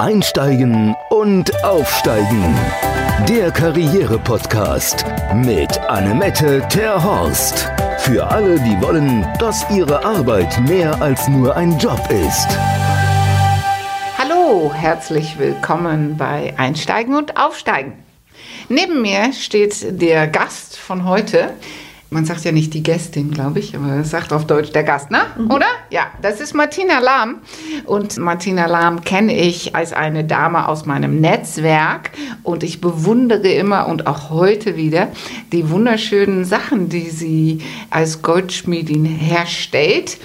Einsteigen und Aufsteigen. Der Karriere-Podcast mit Annemette Terhorst. Für alle, die wollen, dass ihre Arbeit mehr als nur ein Job ist. Hallo, herzlich willkommen bei Einsteigen und Aufsteigen. Neben mir steht der Gast von heute man sagt ja nicht die Gästin, glaube ich, aber es sagt auf Deutsch der Gast, ne? Mhm. Oder? Ja, das ist Martina Lahm. Und Martina Lahm kenne ich als eine Dame aus meinem Netzwerk und ich bewundere immer und auch heute wieder die wunderschönen Sachen, die sie als Goldschmiedin herstellt.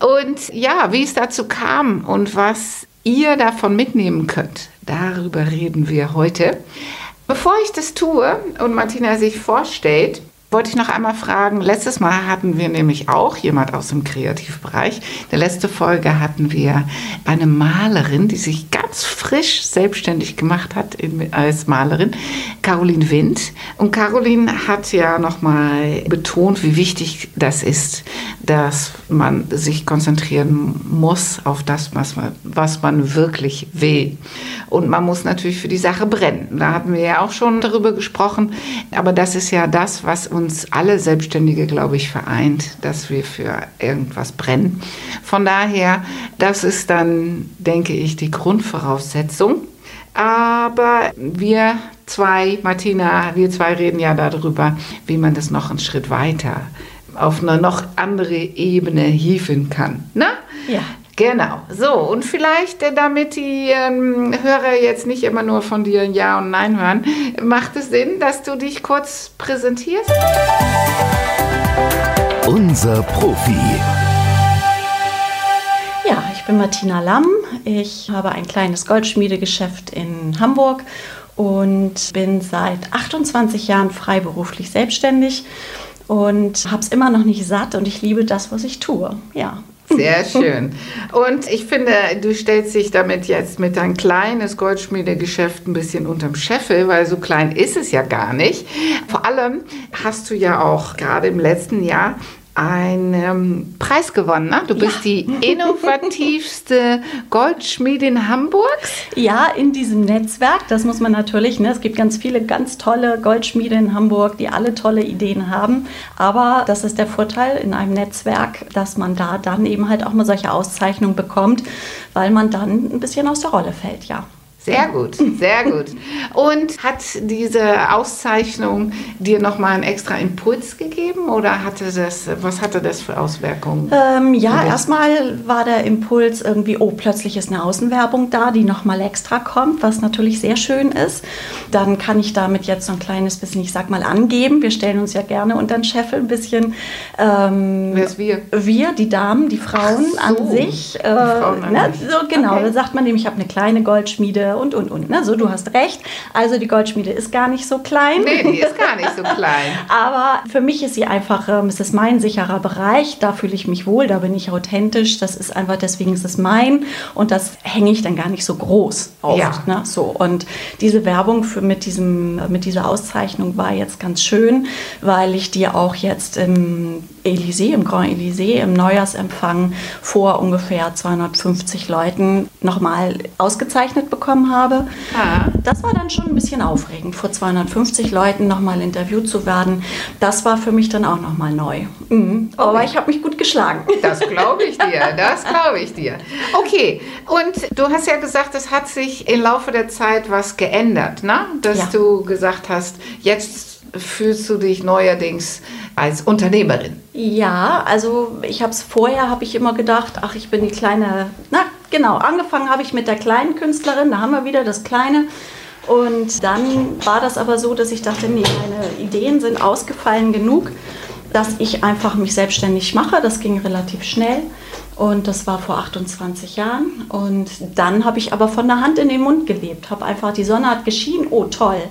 Und ja, wie es dazu kam und was ihr davon mitnehmen könnt, darüber reden wir heute. Bevor ich das tue und Martina sich vorstellt, wollte ich noch einmal fragen. Letztes Mal hatten wir nämlich auch jemand aus dem Kreativbereich. In der letzten Folge hatten wir eine Malerin, die sich ganz frisch selbstständig gemacht hat als Malerin, Caroline Wind. Und Caroline hat ja nochmal betont, wie wichtig das ist, dass man sich konzentrieren muss auf das, was man, was man wirklich will. Und man muss natürlich für die Sache brennen. Da hatten wir ja auch schon darüber gesprochen. Aber das ist ja das, was uns alle Selbstständige, glaube ich, vereint, dass wir für irgendwas brennen. Von daher, das ist dann, denke ich, die Grundvoraussetzung. Aber wir zwei, Martina, wir zwei reden ja darüber, wie man das noch einen Schritt weiter auf eine noch andere Ebene hieven kann. Na? Ja. Genau, so und vielleicht, äh, damit die ähm, Hörer jetzt nicht immer nur von dir Ja und Nein hören, macht es Sinn, dass du dich kurz präsentierst? Unser Profi. Ja, ich bin Martina Lamm. Ich habe ein kleines Goldschmiedegeschäft in Hamburg und bin seit 28 Jahren freiberuflich selbstständig und habe es immer noch nicht satt und ich liebe das, was ich tue. Ja, sehr schön. Und ich finde, du stellst dich damit jetzt mit dein kleines Goldschmiedegeschäft ein bisschen unterm Scheffel, weil so klein ist es ja gar nicht. Vor allem hast du ja auch gerade im letzten Jahr einen Preis gewonnen. Ne? Du bist ja. die innovativste Goldschmiedin Hamburgs. Ja, in diesem Netzwerk, das muss man natürlich, ne? es gibt ganz viele ganz tolle Goldschmiede in Hamburg, die alle tolle Ideen haben. Aber das ist der Vorteil in einem Netzwerk, dass man da dann eben halt auch mal solche Auszeichnungen bekommt, weil man dann ein bisschen aus der Rolle fällt, ja. Sehr gut, sehr gut. Und hat diese Auszeichnung dir nochmal einen extra Impuls gegeben oder hatte das, was hatte das für Auswirkungen? Ähm, ja, erstmal war der Impuls irgendwie, oh, plötzlich ist eine Außenwerbung da, die nochmal extra kommt, was natürlich sehr schön ist. Dann kann ich damit jetzt so ein kleines bisschen, ich sag mal, angeben. Wir stellen uns ja gerne unter den Scheffel ein bisschen. Ähm, Wer ist wir? Wir, die Damen, die Frauen so, an sich. Äh, Frauen an ne, so, genau, okay. da sagt man nämlich, ich habe eine kleine Goldschmiede und, und, und. Ne? So, du hast recht. Also die Goldschmiede ist gar nicht so klein. Nee, die ist gar nicht so klein. Aber für mich ist sie einfach, ähm, es ist mein sicherer Bereich. Da fühle ich mich wohl, da bin ich authentisch. Das ist einfach, deswegen ist es mein. Und das hänge ich dann gar nicht so groß auf. Ja. Ne? So, und diese Werbung für, mit, diesem, mit dieser Auszeichnung war jetzt ganz schön, weil ich die auch jetzt im Elysée, im Grand Elysée, im Neujahrsempfang vor ungefähr 250 Leuten nochmal ausgezeichnet bekommen habe. Ah. Das war dann schon ein bisschen aufregend, vor 250 Leuten nochmal interviewt zu werden. Das war für mich dann auch nochmal neu. Mhm. Aber okay. ich habe mich gut geschlagen. Das glaube ich dir, das glaube ich dir. Okay, und du hast ja gesagt, es hat sich im Laufe der Zeit was geändert, ne? dass ja. du gesagt hast, jetzt fühlst du dich neuerdings als Unternehmerin? Ja, also ich habe es vorher, habe ich immer gedacht, ach, ich bin die kleine, na genau, angefangen habe ich mit der kleinen Künstlerin, da haben wir wieder das Kleine. Und dann war das aber so, dass ich dachte, nee, meine Ideen sind ausgefallen genug, dass ich einfach mich selbstständig mache. Das ging relativ schnell. Und das war vor 28 Jahren. Und dann habe ich aber von der Hand in den Mund gelebt. Habe einfach, die Sonne hat geschienen, oh toll.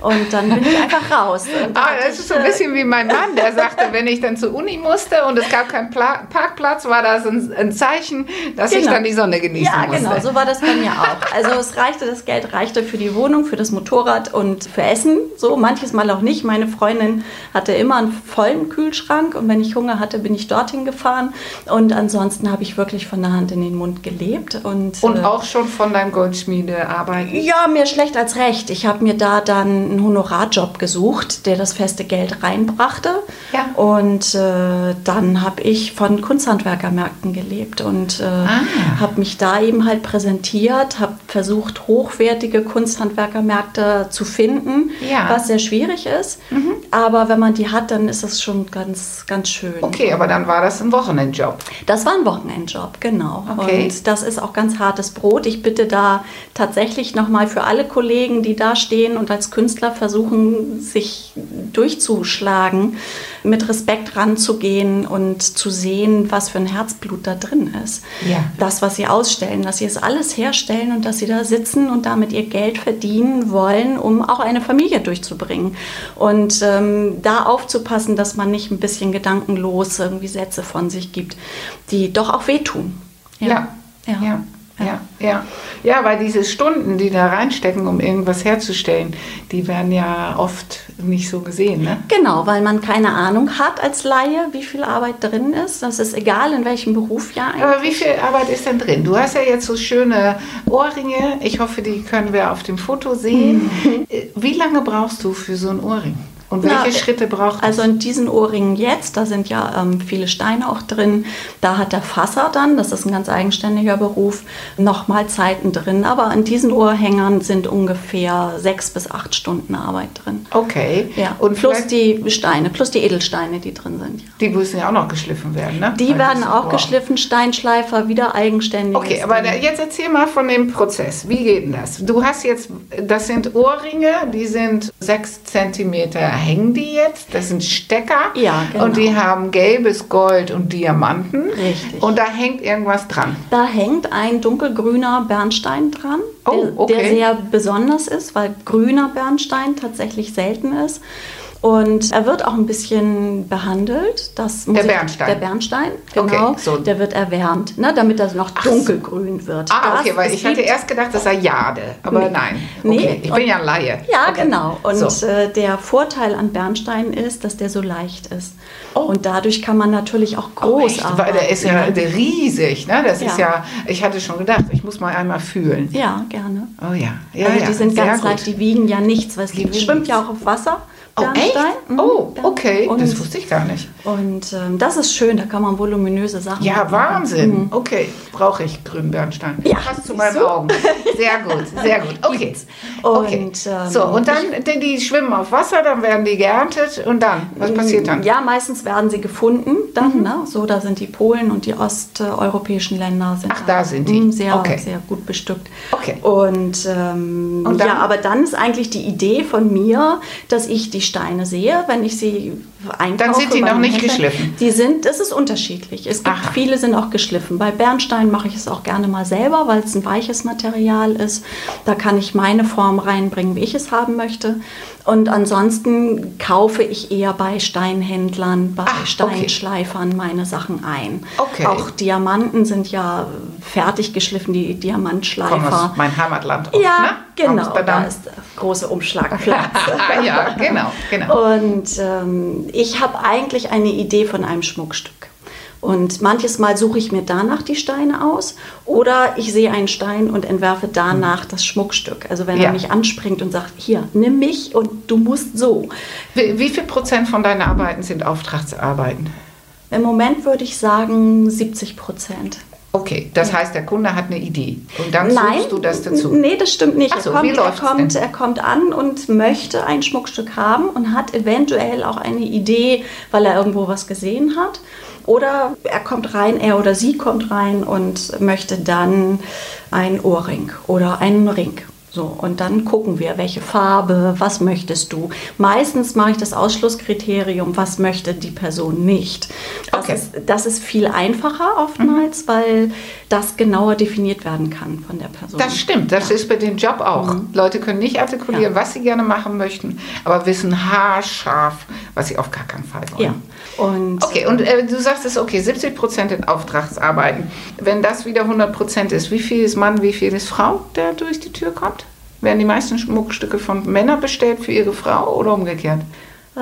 Und dann bin ich einfach raus. ah, das ist so ein bisschen wie mein Mann, der sagte, wenn ich dann zur Uni musste und es gab keinen Pla Parkplatz, war das ein, ein Zeichen, dass genau. ich dann die Sonne genießen ja, musste. Ja, genau, so war das bei mir auch. Also es reichte, das Geld reichte für die Wohnung, für das Motorrad und für Essen. So, manches Mal auch nicht. Meine Freundin hatte immer einen vollen Kühlschrank und wenn ich Hunger hatte, bin ich dorthin gefahren. Und ansonsten ansonsten habe ich wirklich von der Hand in den Mund gelebt. Und, und äh, auch schon von deinem Goldschmiedearbeit? Ja, mehr schlecht als recht. Ich habe mir da dann einen Honorarjob gesucht, der das feste Geld reinbrachte. Ja. Und äh, dann habe ich von Kunsthandwerkermärkten gelebt und äh, ah. habe mich da eben halt präsentiert, habe versucht, hochwertige Kunsthandwerkermärkte zu finden, ja. was sehr schwierig ist. Mhm. Aber wenn man die hat, dann ist das schon ganz, ganz schön. Okay, aber dann war das ein Wochenendjob. Das war ein Wochenendjob, genau. Okay. Und das ist auch ganz hartes Brot. Ich bitte da tatsächlich nochmal für alle Kollegen, die da stehen und als Künstler versuchen, sich durchzuschlagen, mit Respekt ranzugehen und zu sehen, was für ein Herzblut da drin ist. Ja. Das, was sie ausstellen, dass sie es alles herstellen und dass sie da sitzen und damit ihr Geld verdienen wollen, um auch eine Familie durchzubringen. Und ähm, da aufzupassen, dass man nicht ein bisschen gedankenlos irgendwie Sätze von sich gibt, die doch auch wehtun. ja. ja. ja. ja. Ja, ja. Ja, weil diese Stunden, die da reinstecken, um irgendwas herzustellen, die werden ja oft nicht so gesehen. Ne? Genau, weil man keine Ahnung hat als Laie, wie viel Arbeit drin ist. Das ist egal, in welchem Beruf ja eigentlich. Aber wie viel Arbeit ist denn drin? Du hast ja jetzt so schöne Ohrringe. Ich hoffe, die können wir auf dem Foto sehen. Mhm. Wie lange brauchst du für so ein Ohrring? Und welche Na, Schritte braucht es? Also in diesen Ohrringen jetzt, da sind ja ähm, viele Steine auch drin, da hat der Fasser dann, das ist ein ganz eigenständiger Beruf, nochmal Zeiten drin. Aber in diesen Ohrhängern sind ungefähr sechs bis acht Stunden Arbeit drin. Okay. Ja. Und plus die Steine, plus die Edelsteine, die drin sind. Ja. Die müssen ja auch noch geschliffen werden, ne? Die Weil werden auch geschliffen, Steinschleifer, wieder eigenständig. Okay, aber da, jetzt erzähl mal von dem Prozess. Wie geht denn das? Du hast jetzt, das sind Ohrringe, die sind sechs Zentimeter hängen die jetzt. Das sind Stecker. Ja, genau. Und die haben gelbes Gold und Diamanten. Richtig. Und da hängt irgendwas dran. Da hängt ein dunkelgrüner Bernstein dran, oh, der, okay. der sehr besonders ist, weil grüner Bernstein tatsächlich selten ist. Und er wird auch ein bisschen behandelt. Das der Bernstein. der Bernstein, genau. Okay, so. Der wird erwärmt, ne, damit er noch dunkelgrün so. wird. Ah, okay, das, weil ich hatte erst gedacht, das sei Jade, aber nee. nein. Okay. Nee. Ich bin ja ein Laie. Ja, okay. genau. Und so. äh, der Vorteil an Bernstein ist, dass der so leicht ist. Oh. Und dadurch kann man natürlich auch groß oh. Weil der ist ja riesig. Ne? Das ja. ist ja, ich hatte schon gedacht, ich muss mal einmal fühlen. Ja, gerne. Oh ja. ja also ja. die sind Sehr ganz gut. leicht, die wiegen ja nichts, weil es schwimmt ja auch auf Wasser. Bernstein. Oh, mhm. oh okay, und, das wusste ich gar nicht. Und ähm, das ist schön, da kann man voluminöse Sachen Ja, machen. Wahnsinn. Mhm. Okay, brauche ich grünen Bernstein. Ja, Passt zu meinen so. Augen. Sehr gut, sehr gut. Okay. okay. Und, ähm, so, und dann, ich, die schwimmen auf Wasser, dann werden die geerntet und dann, was passiert dann? Ja, meistens werden sie gefunden dann, mhm. ne? so, da sind die Polen und die osteuropäischen Länder sind Ach, da, da sind die. Sehr, okay. sehr gut bestückt. Okay. Und, ähm, und ja, aber dann ist eigentlich die Idee von mir, dass ich die Steine sehe, wenn ich sie einkaufe. Dann sind die noch nicht Händler. geschliffen. Die sind, es ist unterschiedlich. Es gibt Aha. viele sind auch geschliffen. Bei Bernstein mache ich es auch gerne mal selber, weil es ein weiches Material ist. Da kann ich meine Form reinbringen, wie ich es haben möchte. Und ansonsten kaufe ich eher bei Steinhändlern, bei Ach, Steinschleifern okay. meine Sachen ein. Okay. Auch Diamanten sind ja fertig geschliffen, die Diamantschleifer. Komm mein Heimatland. Auch, ja, ne? genau. Da ist der große Umschlagplatz. ja, genau, genau. Und ähm, ich habe eigentlich eine Idee von einem Schmuckstück. Und manches Mal suche ich mir danach die Steine aus oder ich sehe einen Stein und entwerfe danach das Schmuckstück. Also wenn ja. er mich anspringt und sagt, hier, nimm mich und du musst so. Wie, wie viel Prozent von deinen Arbeiten sind Auftragsarbeiten? Im Moment würde ich sagen 70 Prozent. Okay, das heißt, der Kunde hat eine Idee und dann Nein, suchst du das dazu. Nee, das stimmt nicht. So, er, kommt, er, kommt, er kommt an und möchte ein Schmuckstück haben und hat eventuell auch eine Idee, weil er irgendwo was gesehen hat. Oder er kommt rein, er oder sie kommt rein und möchte dann ein Ohrring oder einen Ring. So, und dann gucken wir, welche Farbe, was möchtest du. Meistens mache ich das Ausschlusskriterium, was möchte die Person nicht. Das, okay. ist, das ist viel einfacher oftmals, mhm. weil das genauer definiert werden kann von der Person. Das stimmt, das ja. ist bei dem Job auch. Mhm. Leute können nicht artikulieren, ja. was sie gerne machen möchten, aber wissen haarscharf, was sie auf gar keinen Fall wollen. Ja. Und, okay, und äh, du sagst es, okay, 70 Prozent in Auftragsarbeiten. Wenn das wieder 100 Prozent ist, wie viel ist Mann, wie viel ist Frau, der durch die Tür kommt? Werden die meisten Schmuckstücke von Männern bestellt für ihre Frau oder umgekehrt?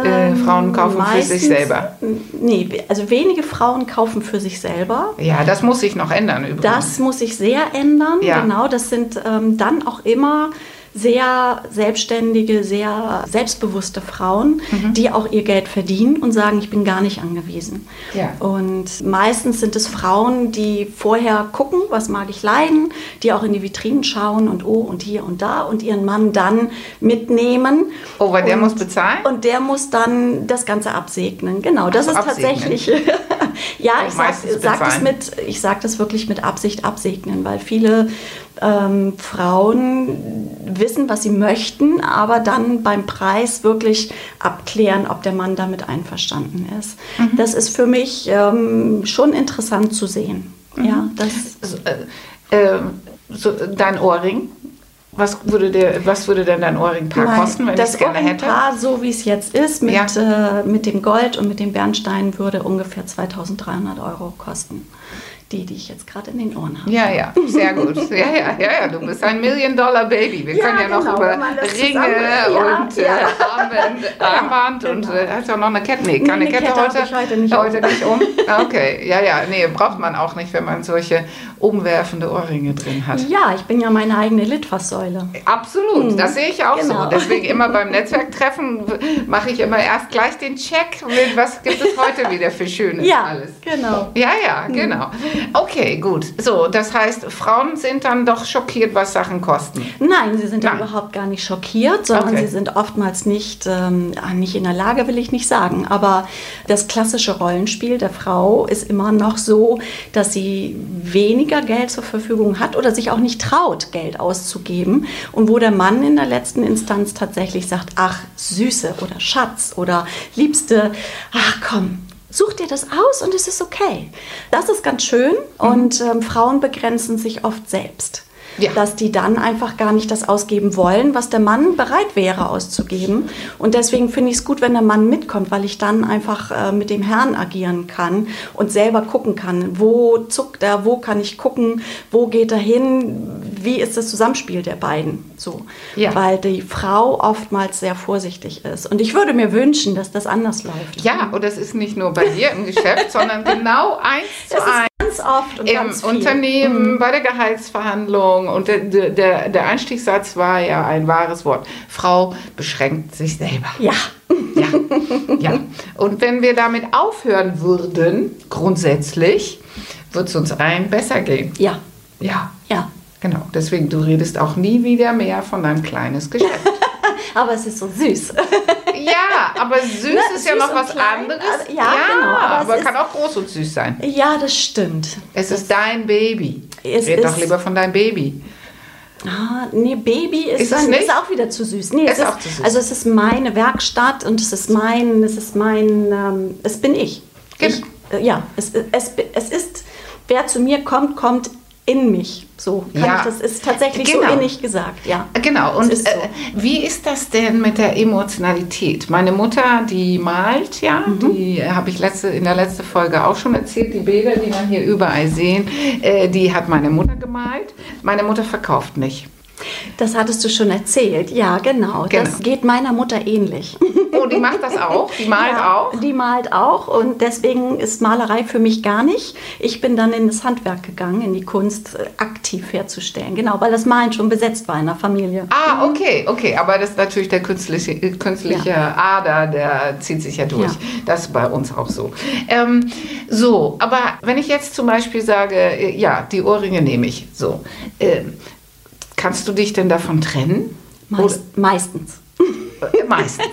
äh, Frauen kaufen Meistens, für sich selber? Nee, also wenige Frauen kaufen für sich selber. Ja, das muss sich noch ändern übrigens. Das muss sich sehr ändern, ja. genau. Das sind ähm, dann auch immer sehr selbstständige, sehr selbstbewusste Frauen, mhm. die auch ihr Geld verdienen und sagen, ich bin gar nicht angewiesen. Ja. Und meistens sind es Frauen, die vorher gucken, was mag ich leiden, die auch in die Vitrinen schauen und oh und hier und da und ihren Mann dann mitnehmen. Oh, weil der muss bezahlen? Und der muss dann das Ganze absegnen. Genau, das Ach, ist absegnen. tatsächlich. ja, ich sage sag das mit, ich sage das wirklich mit Absicht absegnen, weil viele ähm, Frauen wissen, was sie möchten, aber dann beim Preis wirklich abklären, ob der Mann damit einverstanden ist. Mhm. Das ist für mich ähm, schon interessant zu sehen. Mhm. Ja, das also, äh, äh, so, dein Ohrring, was würde, der, was würde denn dein Ohrringpaar mein, kosten, wenn ich es gerne hätte? Das Ohrringpaar, so wie es jetzt ist, mit, ja. äh, mit dem Gold und mit dem Bernstein, würde ungefähr 2300 Euro kosten die, die ich jetzt gerade in den Ohren habe. Ja, ja, sehr gut. Ja, ja, ja, ja. du bist ein Million-Dollar-Baby. Wir ja, können ja genau, noch über Ringe ja, und. Äh, Armband, Armband genau. und äh, hast du auch noch eine Kette? Nee, keine nee, Kette, Kette heute, heute nicht, heute um. nicht um. Okay, ja, ja, nee, braucht man auch nicht, wenn man solche umwerfende Ohrringe drin hat. Ja, ich bin ja meine eigene Litfaßsäule. Absolut, mhm. das sehe ich auch genau. so. Deswegen immer beim Netzwerktreffen mache ich immer erst gleich den Check mit, was gibt es heute wieder für Schönes ja, alles. genau. Ja, ja, mhm. genau. Okay, gut. So, das heißt, Frauen sind dann doch schockiert, was Sachen kosten. Nein, sie sind Nein. überhaupt gar nicht schockiert, sondern okay. sie sind oftmals nicht, ähm, nicht in der Lage, will ich nicht sagen. Aber das klassische Rollenspiel der Frau ist immer noch so, dass sie weniger Geld zur Verfügung hat oder sich auch nicht traut, Geld auszugeben. Und wo der Mann in der letzten Instanz tatsächlich sagt, ach, Süße oder Schatz oder Liebste, ach komm, such dir das aus und es ist okay. Das ist ganz schön mhm. und ähm, Frauen begrenzen sich oft selbst. Ja. Dass die dann einfach gar nicht das ausgeben wollen, was der Mann bereit wäre auszugeben. Und deswegen finde ich es gut, wenn der Mann mitkommt, weil ich dann einfach äh, mit dem Herrn agieren kann und selber gucken kann, wo zuckt er, wo kann ich gucken, wo geht er hin, wie ist das Zusammenspiel der beiden. So. Ja. Weil die Frau oftmals sehr vorsichtig ist. Und ich würde mir wünschen, dass das anders läuft. Ja, und das ist nicht nur bei dir im Geschäft, sondern genau eins zu eins ganz oft und im ganz viel. Unternehmen, mhm. bei der Gehaltsverhandlung. Und der, der, der Einstiegssatz war ja ein wahres Wort. Frau beschränkt sich selber. Ja. Ja, ja. Und wenn wir damit aufhören würden, grundsätzlich, wird es uns allen besser gehen. Ja. Ja. Ja. Genau. Deswegen, du redest auch nie wieder mehr von deinem kleines Geschäft. aber es ist so süß. Ja, aber süß ne? ist ja noch was klein, anderes. Ja, ja genau. Aber, aber kann auch groß und süß sein. Ja, das stimmt. Es das ist dein Baby. Es Red doch lieber von deinem Baby. Ah, nee, Baby ist, ist, dann, ist auch wieder zu süß. Nee, es ist, auch zu süß. Also es ist meine Werkstatt und es ist mein, es ist mein, ähm, es bin ich. ich äh, ja, es, es, es ist, wer zu mir kommt, kommt in mich. So kann ja. ich, das ist tatsächlich genau. so innig gesagt, ja. Genau. Und ist so. äh, wie ist das denn mit der Emotionalität? Meine Mutter, die malt, ja, mhm. die habe ich letzte, in der letzten Folge auch schon erzählt, die Bilder, die man hier überall sehen, äh, die hat meine Mutter gemalt. Meine Mutter verkauft nicht. Das hattest du schon erzählt. Ja, genau. genau. Das geht meiner Mutter ähnlich. Oh, die macht das auch? Die malt ja, auch? Die malt auch und deswegen ist Malerei für mich gar nicht. Ich bin dann in das Handwerk gegangen, in die Kunst äh, aktiv herzustellen. Genau, weil das Malen schon besetzt war in der Familie. Ah, okay, okay. Aber das ist natürlich der künstliche, äh, künstliche ja. Ader, der zieht sich ja durch. Ja. Das ist bei uns auch so. Ähm, so, aber wenn ich jetzt zum Beispiel sage, äh, ja, die Ohrringe nehme ich, so. Ähm, Kannst du dich denn davon trennen? Meist, meistens. Meistens.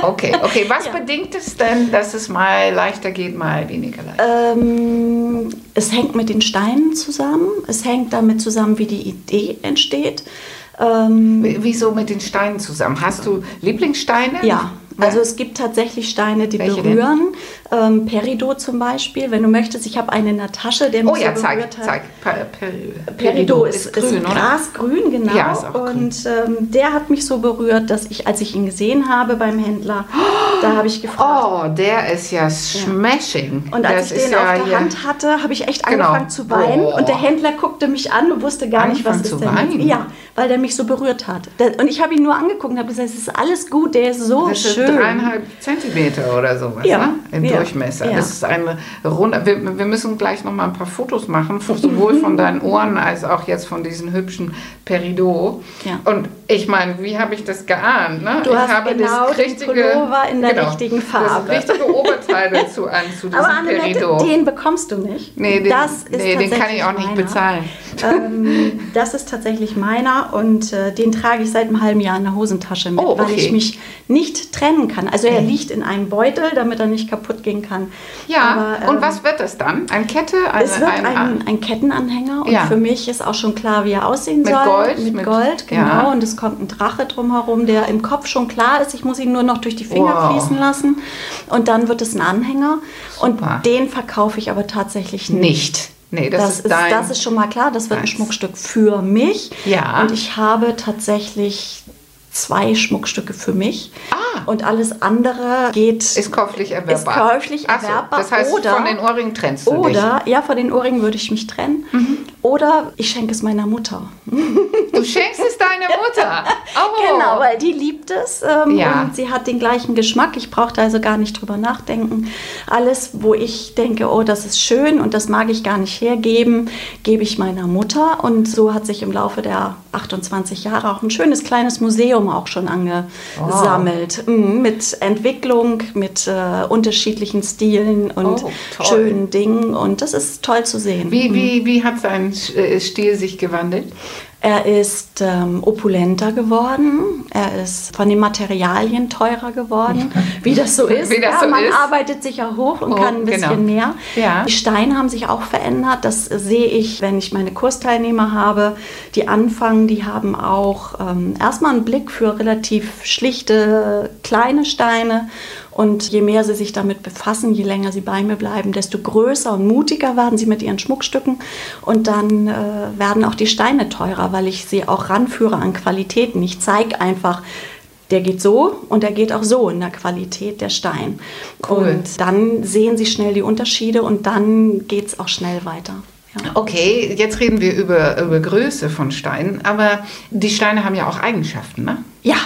Okay, okay. Was ja. bedingt es denn, dass es mal leichter geht, mal weniger leicht? Ähm, es hängt mit den Steinen zusammen. Es hängt damit zusammen, wie die Idee entsteht. Ähm, Wieso mit den Steinen zusammen? Hast du Lieblingssteine? Ja. Also es gibt tatsächlich Steine, die Welche berühren. Ähm, Peridot zum Beispiel. Wenn du möchtest, ich habe einen in der Tasche, der mich oh, ja, so zeig, hat. Zeig. Per, per, Peridot ist, ist, grün, ist grasgrün, genau. Ja, ist auch. Und ähm, der hat mich so berührt, dass ich, als ich ihn gesehen habe beim Händler, oh, da habe ich gefragt. Oh, der ist ja smashing. Und als das ich den ja auf der Hand hatte, habe ich echt genau. angefangen zu weinen. Oh. Und der Händler guckte mich an und wusste gar angefangen nicht, was ist denn weinen. Ja, weil der mich so berührt hat. Und ich habe ihn nur angeguckt und habe gesagt, es ist alles gut, der ist so schön dreieinhalb Zentimeter oder sowas Ja, ne? im ja, Durchmesser. ja. Das ist eine runde. Wir, wir müssen gleich noch mal ein paar Fotos machen, sowohl von deinen Ohren als auch jetzt von diesen hübschen Peridot. Und ich meine, wie habe ich das geahnt? Ne? Du ich hast habe genau das richtige, Pullover in der richtigen Farbe. Das richtige Oberteil dazu an zu diesem Aber Annette, Peridot. den bekommst du nicht. Nee, den, das ist nee, den kann ich auch nicht meiner. bezahlen. ähm, das ist tatsächlich meiner und äh, den trage ich seit einem halben Jahr in der Hosentasche mit, Oh, weil okay. ich mich nicht trennen kann. Also er liegt in einem Beutel, damit er nicht kaputt gehen kann. Ja, Aber, und ähm, was wird das dann? Eine Kette? Eine, es wird ein, ein, ein Kettenanhänger und Ja. für mich ist auch schon klar, wie er aussehen Mit soll. Gold, Mit mit- Gold, genau. ja. Und es kommt ein Drache drumherum, der im Kopf schon klar ist. Ich muss ihn nur noch durch die Finger Wow. fließen lassen. Und dann wird es ein Anhänger. Super. Und den verkaufe ich aber tatsächlich nicht. nicht. Nee, das, Das, ist ist, dein. das ist schon mal klar, das wird ein Deins. Schmuckstück für mich. Ja. Und ich habe tatsächlich zwei Schmuckstücke für mich. Ah. Und alles andere geht. ist käuflich erwerbbar. Ist käuflich Ach so, erwerbbar Das heißt, oder- von den Ohrringen trennst du dich. oder, ja, von den Ohrringen würde ich mich trennen. Mhm. Oder ich schenke es meiner Mutter. Du schenkst es deiner Mutter. Oh. Genau, weil die liebt es ähm, Ja. und sie hat den gleichen Geschmack. Ich brauche da also gar nicht drüber nachdenken. Alles, wo ich denke, oh, das ist schön und das mag ich gar nicht hergeben, gebe ich meiner Mutter. Und so hat sich im Laufe der 28 Jahre auch ein schönes kleines Museum auch schon angesammelt. Mhm, Mit Entwicklung, mit äh, unterschiedlichen Stilen und Oh, schönen Dingen. Und das ist toll zu sehen. Wie, wie, wie hat sein äh, Stil sich gewandelt? Er ist ähm, opulenter geworden. Er ist von den Materialien teurer geworden, wie das so ist. Das ja, so man ist. arbeitet sich ja hoch und Oh, kann ein bisschen genau. mehr. Ja. Die Steine haben sich auch verändert. Das sehe ich, wenn ich meine Kursteilnehmer habe, die anfangen. Die haben auch ähm, erstmal einen Blick für relativ schlichte kleine Steine. Und je mehr sie sich damit befassen, je länger sie bei mir bleiben, desto größer und mutiger werden sie mit ihren Schmuckstücken. Und dann äh, werden auch die Steine teurer, weil ich sie auch ranführe an Qualitäten. Ich zeige einfach, der geht so und der geht auch so in der Qualität der Stein. Cool. Und dann sehen sie schnell die Unterschiede und dann geht es auch schnell weiter. Ja. Okay, jetzt reden wir über, über Größe von Steinen, aber die Steine haben ja auch Eigenschaften, ne? ja,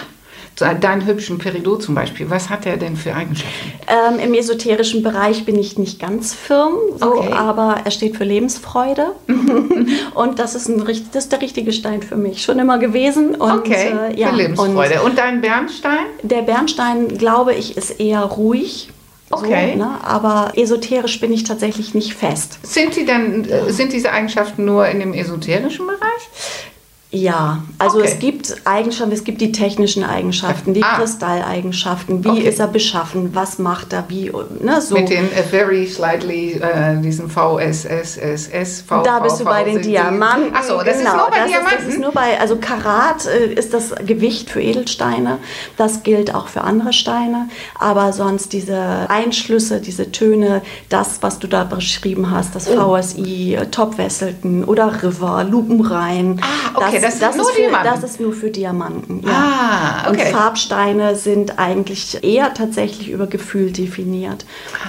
Deinen hübschen Peridot zum Beispiel, was hat der denn für Eigenschaften? Ähm, Im esoterischen Bereich bin ich nicht ganz firm, so, Okay. aber er steht für Lebensfreude. und das ist, ein, das ist der richtige Stein für mich. Schon immer gewesen. Und, Okay, äh, ja, für Lebensfreude. Und, dein Bernstein? Und der Bernstein, glaube ich, ist eher ruhig. Okay. So, ne? Aber esoterisch bin ich tatsächlich nicht fest. Sind, die denn, äh, sind diese Eigenschaften nur in dem esoterischen Bereich? Ja, also Okay. es gibt Eigenschaften, es gibt die technischen Eigenschaften, die Ah. Kristalleigenschaften, wie Okay. ist er beschaffen, was macht er, wie, ne, so. Mit den äh, very slightly, äh, diesen VSSSS, V, Da bist du bei den Diamanten. Ach so, das ist genau, nur bei Diamanten? Das ist nur bei, also Karat äh, ist das Gewicht für Edelsteine. Das gilt auch für andere Steine. Aber sonst diese Einschlüsse, diese Töne, das, was du da beschrieben hast, das Oh. VSI, äh, Top Wesselton oder River, Lupenrein. Ah, okay, das nur ist für. Das ist nur für Diamanten. Ja. Ah, okay. Und Farbsteine sind eigentlich eher tatsächlich über Gefühl definiert.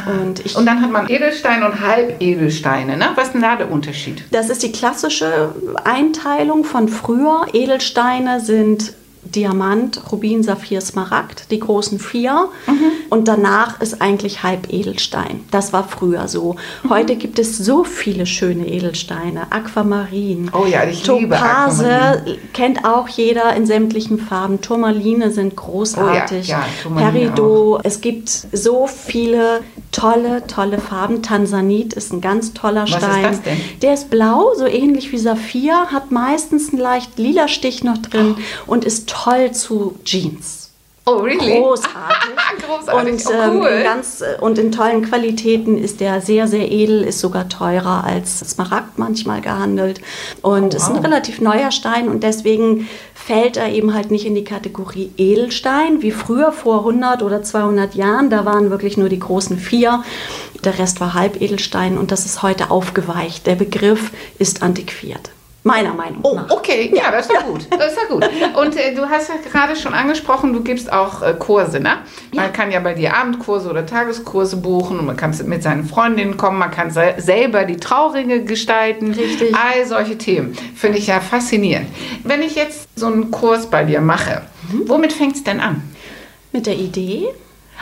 Und ich Und dann hat man Edelsteine und Halbedelsteine. Ne? Was ist denn da der Unterschied? Das ist die klassische Einteilung von früher. Edelsteine sind Diamant, Rubin, Saphir, Smaragd, die großen vier. Mhm. Und danach ist eigentlich Halbedelstein. Das war früher so. Mhm. Heute gibt es so viele schöne Edelsteine. Aquamarin. Oh ja, ich liebe Topase Aquamarin. kennt auch jeder in sämtlichen Farben. Turmaline sind großartig. Oh ja, ja, Peridot. Es gibt so viele tolle, tolle Farben. Tansanit ist ein ganz toller Was ist Stein. das denn? Der ist blau, so ähnlich wie Saphir, hat meistens einen leicht lila Stich noch drin und ist toll zu Jeans. Oh, really? Großartig. Großartig. Und, oh, ähm, cool. in ganz, äh, und in tollen Qualitäten ist der sehr, sehr edel, ist sogar teurer als Smaragd manchmal gehandelt. Und Oh, ist ein wow. relativ neuer Stein und deswegen fällt er eben halt nicht in die Kategorie Edelstein, wie früher vor 100 oder 200 Jahren. Da waren wirklich nur die großen vier. Der Rest war Halbedelstein und das ist heute aufgeweicht. Der Begriff ist antiquiert. Meiner Meinung Oh, nach. okay, ja, das ist ja gut. Das ist ja gut. Und äh, du hast ja gerade schon angesprochen, du gibst auch äh, Kurse, ne? Man Ja. kann ja bei dir Abendkurse oder Tageskurse buchen und man kann mit seinen Freundinnen kommen, man kann se selber die Trauringe gestalten. Richtig. All solche Themen. Finde ich ja faszinierend. Wenn ich jetzt so einen Kurs bei dir mache, Mhm. womit fängt es denn an? Mit der Idee,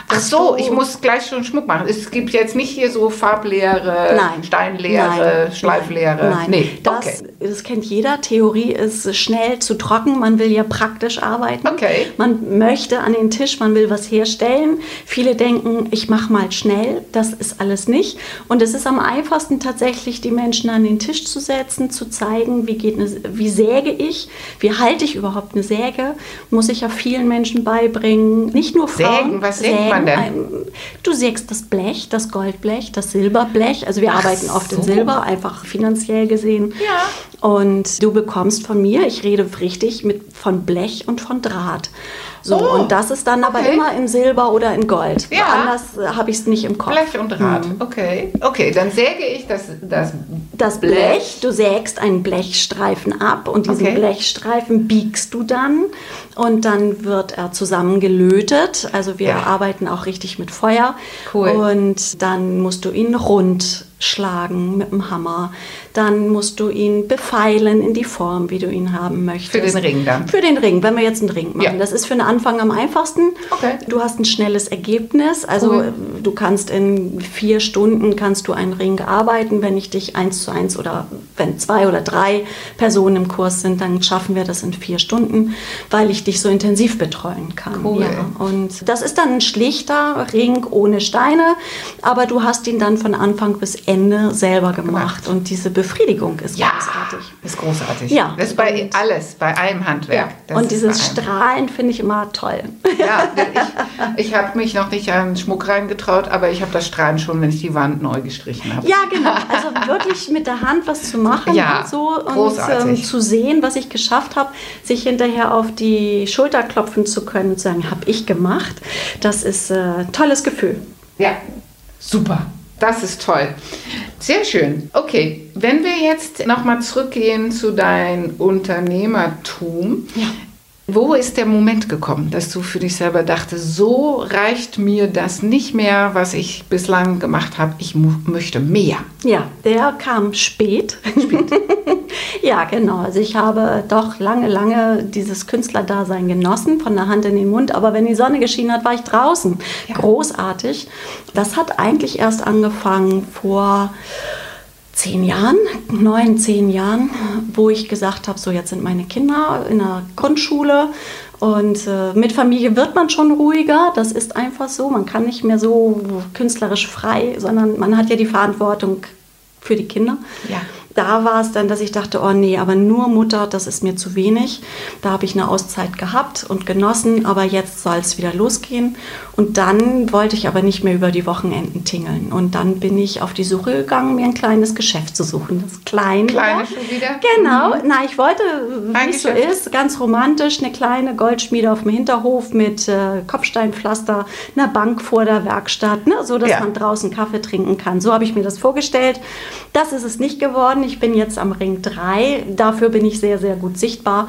Ach so, ich muss gleich schon Schmuck machen. Es gibt jetzt nicht hier so Farblehre, Nein. Steinlehre, Nein. Schleiflehre. Nein, Nee, das, okay. das kennt jeder. Theorie ist schnell zu trocken. Man will ja praktisch arbeiten. Okay. Man möchte an den Tisch, man will was herstellen. Viele denken, ich mache mal schnell. Das ist alles nicht. Und es ist am einfachsten tatsächlich, die Menschen an den Tisch zu setzen, zu zeigen, wie, geht eine, wie säge ich, wie halte ich überhaupt eine Säge. Muss ich ja vielen Menschen beibringen. Nicht nur Frauen. Sägen, was sägt man denn? Ähm, Du sägst das Blech, das Goldblech, das Silberblech. Also wir Ach arbeiten oft in so. Silber, einfach finanziell gesehen. Ja. Und du bekommst von mir, ich rede richtig, mit, von Blech und von Draht. So, Oh, und das ist dann aber okay. immer in Silber oder in Gold. Ja. Anders äh, habe ich es nicht im Kopf. Blech und Draht. Mhm. Okay. Okay, dann säge ich das, das Das Blech, du sägst einen Blechstreifen ab und diesen Okay. Blechstreifen biegst du dann und dann wird er zusammengelötet. Also wir Ja. arbeiten auch richtig mit Feuer. Cool. Und dann musst du ihn rund schlagen mit dem Hammer. Dann musst du ihn befeilen in die Form, wie du ihn haben möchtest. Für den Ring dann. Für den Ring, wenn wir jetzt einen Ring machen. Ja. Das ist für den Anfang am einfachsten. Okay. Du hast ein schnelles Ergebnis. Also Cool. du kannst in vier Stunden kannst du einen Ring arbeiten. Wenn ich dich eins zu eins oder wenn zwei oder drei Personen im Kurs sind, dann schaffen wir das in vier Stunden, weil ich dich so intensiv betreuen kann. Cool. Ja. Und das ist dann ein schlichter Ring ohne Steine, aber du hast ihn dann von Anfang bis Ende selber gemacht. Und diese Befriedigung ist Ja, großartig. ist großartig. Ja. Das ist bei Und- alles, bei allem Handwerk. Das Und dieses. Strahlen finde ich immer toll. Ja, ich, ich habe mich noch nicht an Schmuck reingetraut, aber ich habe das Strahlen schon, wenn ich die Wand neu gestrichen habe. Ja, genau. Also wirklich mit der Hand was zu machen Ja, und so und großartig. ähm, zu sehen, was ich geschafft habe, sich hinterher auf die Schulter klopfen zu können und zu sagen, habe ich gemacht. Das ist äh, ein tolles Gefühl. Ja, super. Das ist toll. Sehr schön. Okay, wenn wir jetzt nochmal zurückgehen zu deinem Unternehmertum. Ja. Wo ist der Moment gekommen, dass du für dich selber dachte, so reicht mir das nicht mehr, was ich bislang gemacht habe, ich möchte mehr? Ja, der kam spät. ja, genau. Also ich habe doch lange, lange dieses Künstlerdasein genossen, von der Hand in den Mund. Aber wenn die Sonne geschienen hat, war ich draußen. Ja. Großartig. Das hat eigentlich erst angefangen vor zehn Jahren, neun, zehn Jahren, wo ich gesagt habe, so jetzt sind meine Kinder in der Grundschule und äh, mit Familie wird man schon ruhiger. Das ist einfach so. Man kann nicht mehr so künstlerisch frei, sondern man hat ja die Verantwortung für die Kinder. Ja. Da war es dann, dass ich dachte, oh nee, aber nur Mutter, das ist mir zu wenig. Da habe ich eine Auszeit gehabt und genossen, aber jetzt soll es wieder losgehen. Und dann wollte ich aber nicht mehr über die Wochenenden tingeln. Und dann bin ich auf die Suche gegangen, mir ein kleines Geschäft zu suchen. Das kleine. Kleine schon wieder? Genau. Na, ich wollte, wie es so ist, ganz romantisch, eine kleine Goldschmiede auf dem Hinterhof mit äh, Kopfsteinpflaster, einer Bank vor der Werkstatt, ne, so dass Ja. man draußen Kaffee trinken kann. So habe ich mir das vorgestellt. Das ist es nicht geworden. Ich bin jetzt am Ring 3. Dafür bin ich sehr, sehr gut sichtbar.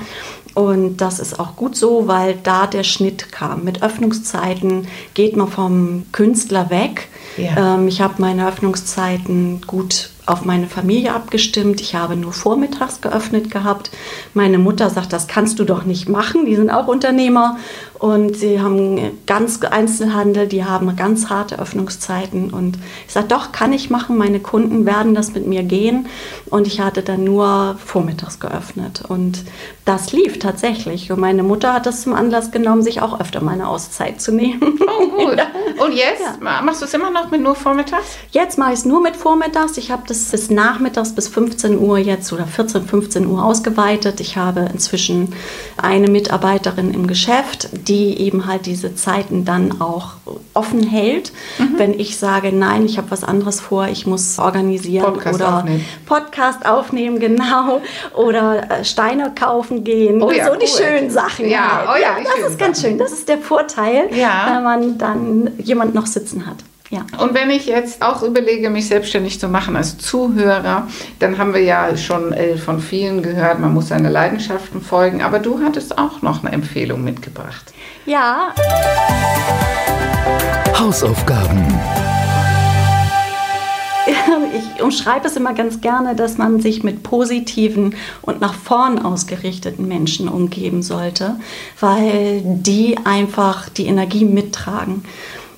Und das ist auch gut so, weil da der Schnitt kam. Mit Öffnungszeiten geht man vom Künstler weg. Ja. Ähm, ich habe meine Öffnungszeiten gut auf meine Familie abgestimmt. Ich habe nur vormittags geöffnet gehabt. Meine Mutter sagt, das kannst du doch nicht machen. Die sind auch Unternehmer und sie haben ganz Einzelhandel, die haben ganz harte Öffnungszeiten. Und ich sage, doch, kann ich machen. Meine Kunden werden das mit mir gehen. Und ich hatte dann nur vormittags geöffnet. Und das lief tatsächlich. Und meine Mutter hat das zum Anlass genommen, sich auch öfter mal eine Auszeit zu nehmen. Oh, gut. Und jetzt? Machst du es immer noch mit nur vormittags? Jetzt mache ich es nur mit vormittags. Ich habe das bis nachmittags bis 15 Uhr jetzt oder 14, 15 Uhr ausgeweitet. Ich habe inzwischen eine Mitarbeiterin im Geschäft, die eben halt diese Zeiten dann auch offen hält. Mhm. Wenn ich sage, nein, ich habe was anderes vor, ich muss organisieren Podcast oder aufnehmen. Podcast aufnehmen, genau, oder äh, Steine kaufen gehen. Oh ja, so die cool. schönen Sachen. Ja, halt. oh ja, die das ist ganz Sachen. schön. Das ist der Vorteil, Ja. wenn man dann jemand noch sitzen hat. Ja. Und wenn ich jetzt auch überlege, mich selbstständig zu machen als Zuhörer, dann haben wir ja schon äh, von vielen gehört, man muss seine Leidenschaften folgen. Aber du hattest auch noch eine Empfehlung mitgebracht. Ja, Hausaufgaben. ich umschreibe es immer ganz gerne, dass man sich mit positiven und nach vorn ausgerichteten Menschen umgeben sollte, weil die einfach die Energie mittragen.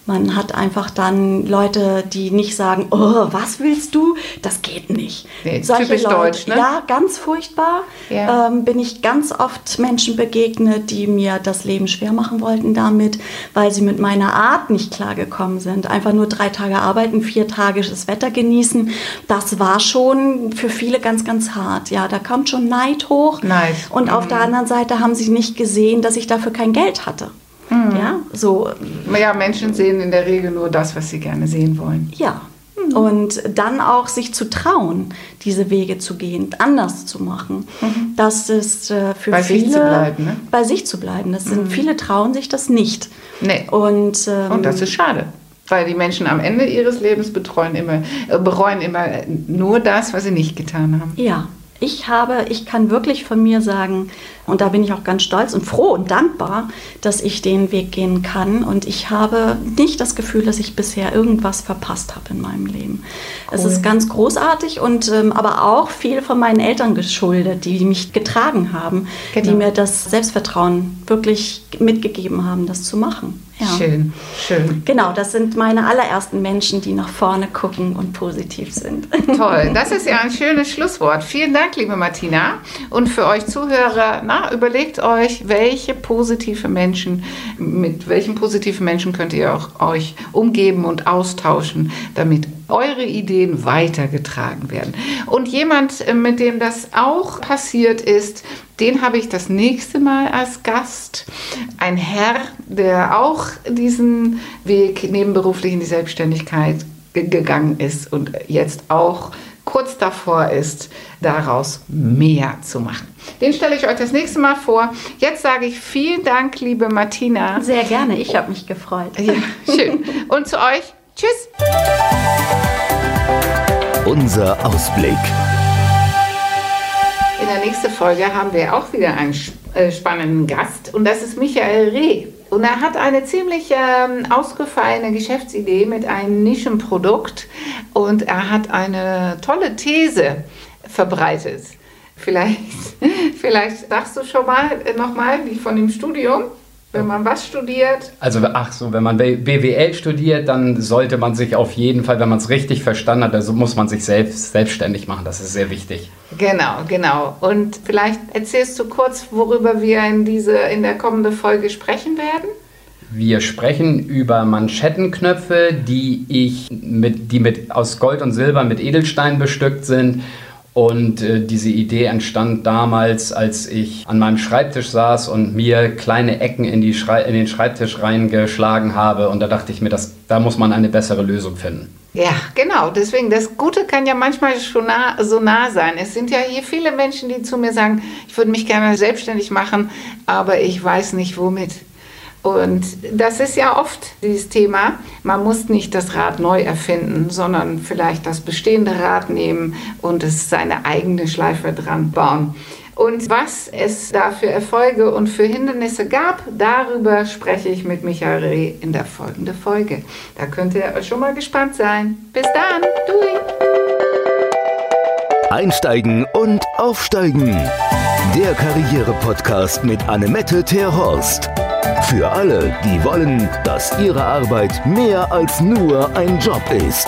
Man hat einfach dann Leute, die nicht sagen, oh, was willst du? Das geht nicht. Nee, Solche typisch Leute, deutsch, ne? Ja, ganz furchtbar. Ja. Ähm, bin ich ganz oft Menschen begegnet, die mir das Leben schwer machen wollten damit, weil sie mit meiner Art nicht klargekommen sind. Einfach nur drei Tage arbeiten, vier Tage das Wetter genießen. Das war schon für viele ganz, ganz hart. Ja, da kommt schon Neid hoch. Neid. Und mhm. auf der anderen Seite haben sie nicht gesehen, dass ich dafür kein Geld hatte. Mhm. Ja, so. Ja, Menschen sehen in der Regel nur das, was sie gerne sehen wollen. Ja. Mhm. Und dann auch sich zu trauen, diese Wege zu gehen, anders zu machen. Mhm. Das ist äh, für bei viele. Sich zu bleiben, ne? Bei sich zu bleiben. Das sind, mhm. Viele trauen sich das nicht. Nee. Und, ähm, Und das ist schade. Weil die Menschen am Ende ihres Lebens betreuen immer, äh, bereuen immer nur das, was sie nicht getan haben. Ja, ich habe, ich kann wirklich von mir sagen, und da bin ich auch ganz stolz und froh und dankbar, dass ich den Weg gehen kann. Und ich habe nicht das Gefühl, dass ich bisher irgendwas verpasst habe in meinem Leben. Cool. Es ist ganz großartig und ähm, aber auch viel von meinen Eltern geschuldet, die mich getragen haben, genau. die mir das Selbstvertrauen wirklich mitgegeben haben, das zu machen. Ja. Schön, schön. Genau, das sind meine allerersten Menschen, die nach vorne gucken und positiv sind. Toll, das ist ja ein schönes Schlusswort. Vielen Dank, liebe Martina. Und für euch Zuhörer, na, überlegt euch, welche positive Menschen, mit welchen positiven Menschen könnt ihr auch euch umgeben und austauschen, damit eure Ideen weitergetragen werden. Und jemand, mit dem das auch passiert ist, den habe ich das nächste Mal als Gast. Ein Herr, der auch diesen Weg nebenberuflich in die Selbstständigkeit gegangen ist und jetzt auch kurz davor ist, daraus mehr zu machen. Den stelle ich euch das nächste Mal vor. Jetzt sage ich vielen Dank, liebe Martina. Sehr gerne, ich habe mich gefreut. Ja, schön. Und zu euch, tschüss. Unser Ausblick. In der nächsten Folge haben wir auch wieder einen äh, spannenden Gast und das ist Michael Reh. Und er hat eine ziemlich ähm, ausgefallene Geschäftsidee mit einem Nischenprodukt und er hat eine tolle These verbreitet. Vielleicht, vielleicht sagst du schon mal äh, nochmal, wie von dem Studium. Wenn man was studiert? Also, ach so, wenn man BWL studiert, dann sollte man sich auf jeden Fall, wenn man es richtig verstanden hat, also muss man sich selbst selbstständig machen. Das ist sehr wichtig. Genau, genau. Und vielleicht erzählst du kurz, worüber wir in, diese, in der kommenden Folge sprechen werden? Wir sprechen über Manschettenknöpfe, die ich mit, die mit aus Gold und Silber mit Edelstein bestückt sind und äh, diese Idee entstand damals, als ich an meinem Schreibtisch saß und mir kleine Ecken in, die in den Schreibtisch reingeschlagen habe. Und da dachte ich mir, das, da muss man eine bessere Lösung finden. Ja, genau. Deswegen, das Gute kann ja manchmal schon nah, so nah sein. Es sind ja hier viele Menschen, die zu mir sagen, ich würde mich gerne selbstständig machen, aber ich weiß nicht womit. Und das ist ja oft dieses Thema. Man muss nicht das Rad neu erfinden, sondern vielleicht das bestehende Rad nehmen und es seine eigene Schleife dran bauen. Und was es da für Erfolge und für Hindernisse gab, darüber spreche ich mit Michael Reh in der folgenden Folge. Da könnt ihr schon mal gespannt sein. Bis dann. Dui. Einsteigen und aufsteigen. Der Karriere-Podcast mit Annemette Terhorst. Für alle, die wollen, dass ihre Arbeit mehr als nur ein Job ist.